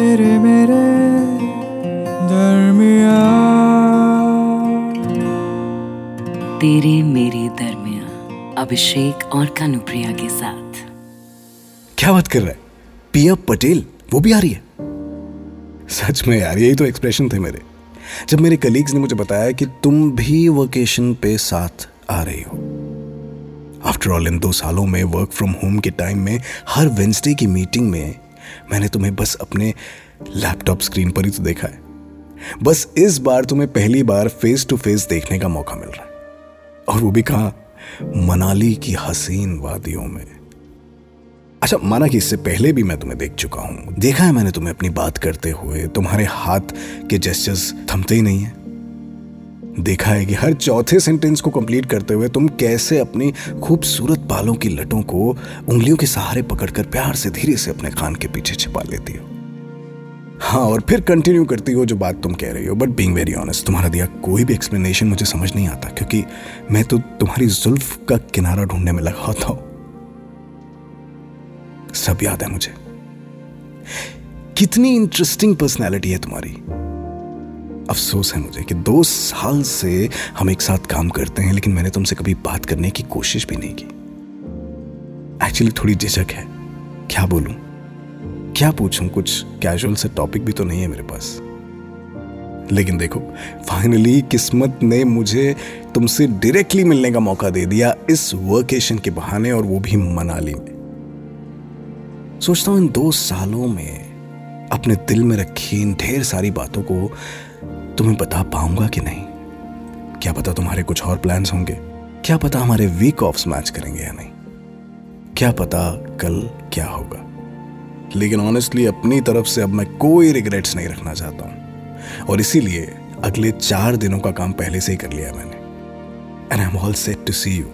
तेरे मेरे दरमिया तेरे मेरे दरमिया अभिषेक और कानुप्रिया के साथ। क्या बात कर रहा है? पिया पटेल वो भी आ रही है? सच में यार यही तो एक्सप्रेशन थे मेरे। जब मेरे कलीग्स ने मुझे बताया कि तुम भी वोकेशन पे साथ आ रही हो। आफ्टर ऑल इन दो सालों में वर्क फ्रॉम होम के टाइम में हर वेंसडे की मीटिंग में मैंने तुम्हें बस अपने लैपटॉप स्क्रीन पर ही तो देखा है। बस इस बार तुम्हें पहली बार फेस टू फेस देखने का मौका मिल रहा है। और वो भी कहा, मनाली की हसीन वादियों में। अच्छा माना कि इससे पहले भी मैं तुम्हें देख चुका हूँ। देखा है मैंने तुम्हें अपनी बात करते हुए। तुम्हारे हाथ के जेस्चर्स थमते ही नहीं है। देखा है कि हर चौथे सेंटेंस को कंप्लीट करते हुए तुम कैसे अपनी खूबसूरत बालों की लटों को उंगलियों के सहारे पकड़कर प्यार से, धीरे से अपने कान के पीछे छिपा लेती हो। हाँ और फिर कंटिन्यू करती हो जो बात तुम कह रही हो। बट बींग वेरी ऑनेस्ट तुम्हारा दिया कोई भी एक्सप्लेनेशन मुझे समझ नहीं आता, क्योंकि मैं तो तुम्हारी जुल्फ का किनारा ढूँढने में लगा होता हूँ। सब याद है मुझे। कितनी इंटरेस्टिंग पर्सनैलिटी है तुम्हारी। अफसोस है मुझे कि दो साल से हम एक साथ काम करते हैं, लेकिन मैंने तुमसे कभी बात करने की कोशिश भी नहीं की। एक्चुअली थोड़ी झिझक है। क्या बोलूँ? क्या पूछूँ? कुछ कैजुअल से टॉपिक भी तो नहीं है मेरे पास। लेकिन देखो फाइनली किस्मत ने मुझे तुमसे डायरेक्टली मिलने का मौका दे दिया इस वर्केशन के बहाने, और वो भी मनाली में। सोचता हूँ इन दो सालों में अपने दिल में रखी इन ढेर सारी बातों को तुम्हें बता पाऊँगा कि नहीं? क्या पता तुम्हारे कुछ और प्लान्स होंगे? क्या पता हमारे वीक ऑफ्स मैच करेंगे या नहीं? क्या पता कल क्या होगा? लेकिन ऑनेस्टली अपनी तरफ़ से अब मैं कोई रिग्रेट्स नहीं रखना चाहता हूँ। और इसीलिए अगले चार दिनों का काम पहले से ही कर लिया मैंने। And I am all set to see you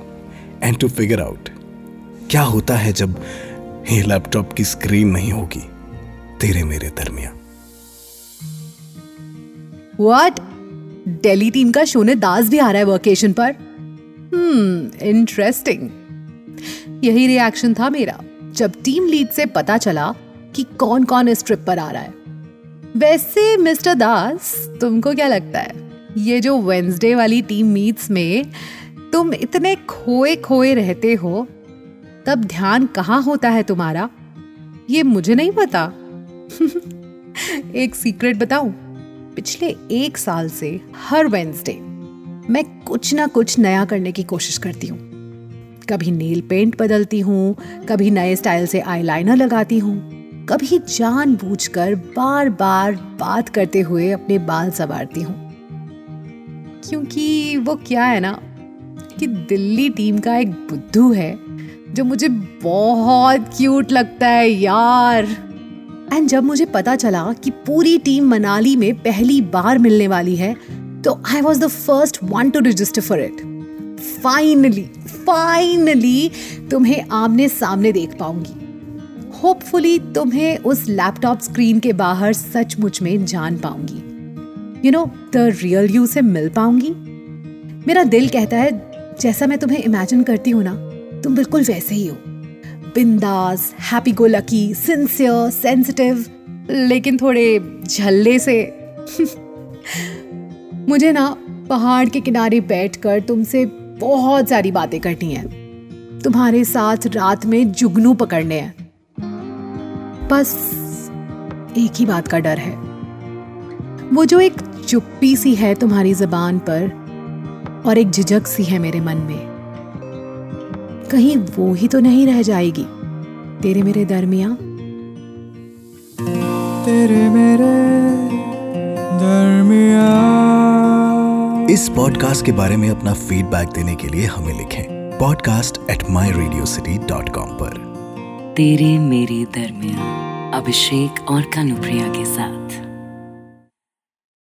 and to figure out क्या होता है जब ये लैपटॉप की स्क्रीन नहीं होगी तेरे मेरे दरमिया व्हाट दिल्ली टीम का शो ने दास भी आ रहा है वोकेशन पर? हम्म इंटरेस्टिंग यही रिएक्शन था मेरा, जब टीम लीड से पता चला कि कौन कौन इस ट्रिप पर आ रहा है। वैसे मिस्टर दास, तुमको क्या लगता है? ये जो वेंसडे वाली टीम मीट्स में तुम इतने खोए खोए रहते हो, तब ध्यान कहाँ होता है तुम्हारा? ये मुझे नहीं पता। एक सीक्रेट बताऊँ? पिछले एक साल से हर वेंसडे मैं कुछ ना कुछ नया करने की कोशिश करती हूँ। कभी नेल पेंट बदलती हूँ, कभी नए स्टाइल से आईलाइनर लगाती हूँ। कभी जानबूझकर बार बार बात करते हुए अपने बाल संवारती हूँ। क्योंकि वो क्या है ना कि दिल्ली टीम का एक बुद्धू है, जो मुझे बहुत क्यूट लगता है, यार। एंड जब मुझे पता चला कि पूरी टीम मनाली में पहली बार मिलने वाली है तो I was the first one to register for it finally finally तुम्हें आमने सामने देख पाऊँगी। होपफुली तुम्हें उस लैपटॉप स्क्रीन के बाहर सचमुच में जान पाऊँगी। You know the real you से मिल पाऊँगी। मेरा दिल कहता है, जैसा मैं तुम्हें इमेजिन करती हूँ ना, तुम बिल्कुल वैसे ही हो। बिंदास happy go lucky sincere sensitive लेकिन थोड़े झल्ले से। मुझे ना पहाड़ के किनारे बैठकर तुमसे बहुत सारी बातें करनी है। तुम्हारे साथ रात में जुगनू पकड़ने हैं। बस एक ही बात का डर है। वो जो एक चुप्पी सी है तुम्हारी जबान पर और एक झिझक सी है मेरे मन में। कहीं वो ही तो नहीं रह जाएगी। तेरे मेरे दरमिया। तेरे मेरे दरमिया। इस पॉडकास्ट के बारे में अपना फीडबैक देने के लिए हमें लिखें podcast at my Radio City dot com पर। तेरे मेरे दरमिया अभिषेक और कानुप्रिया के साथ।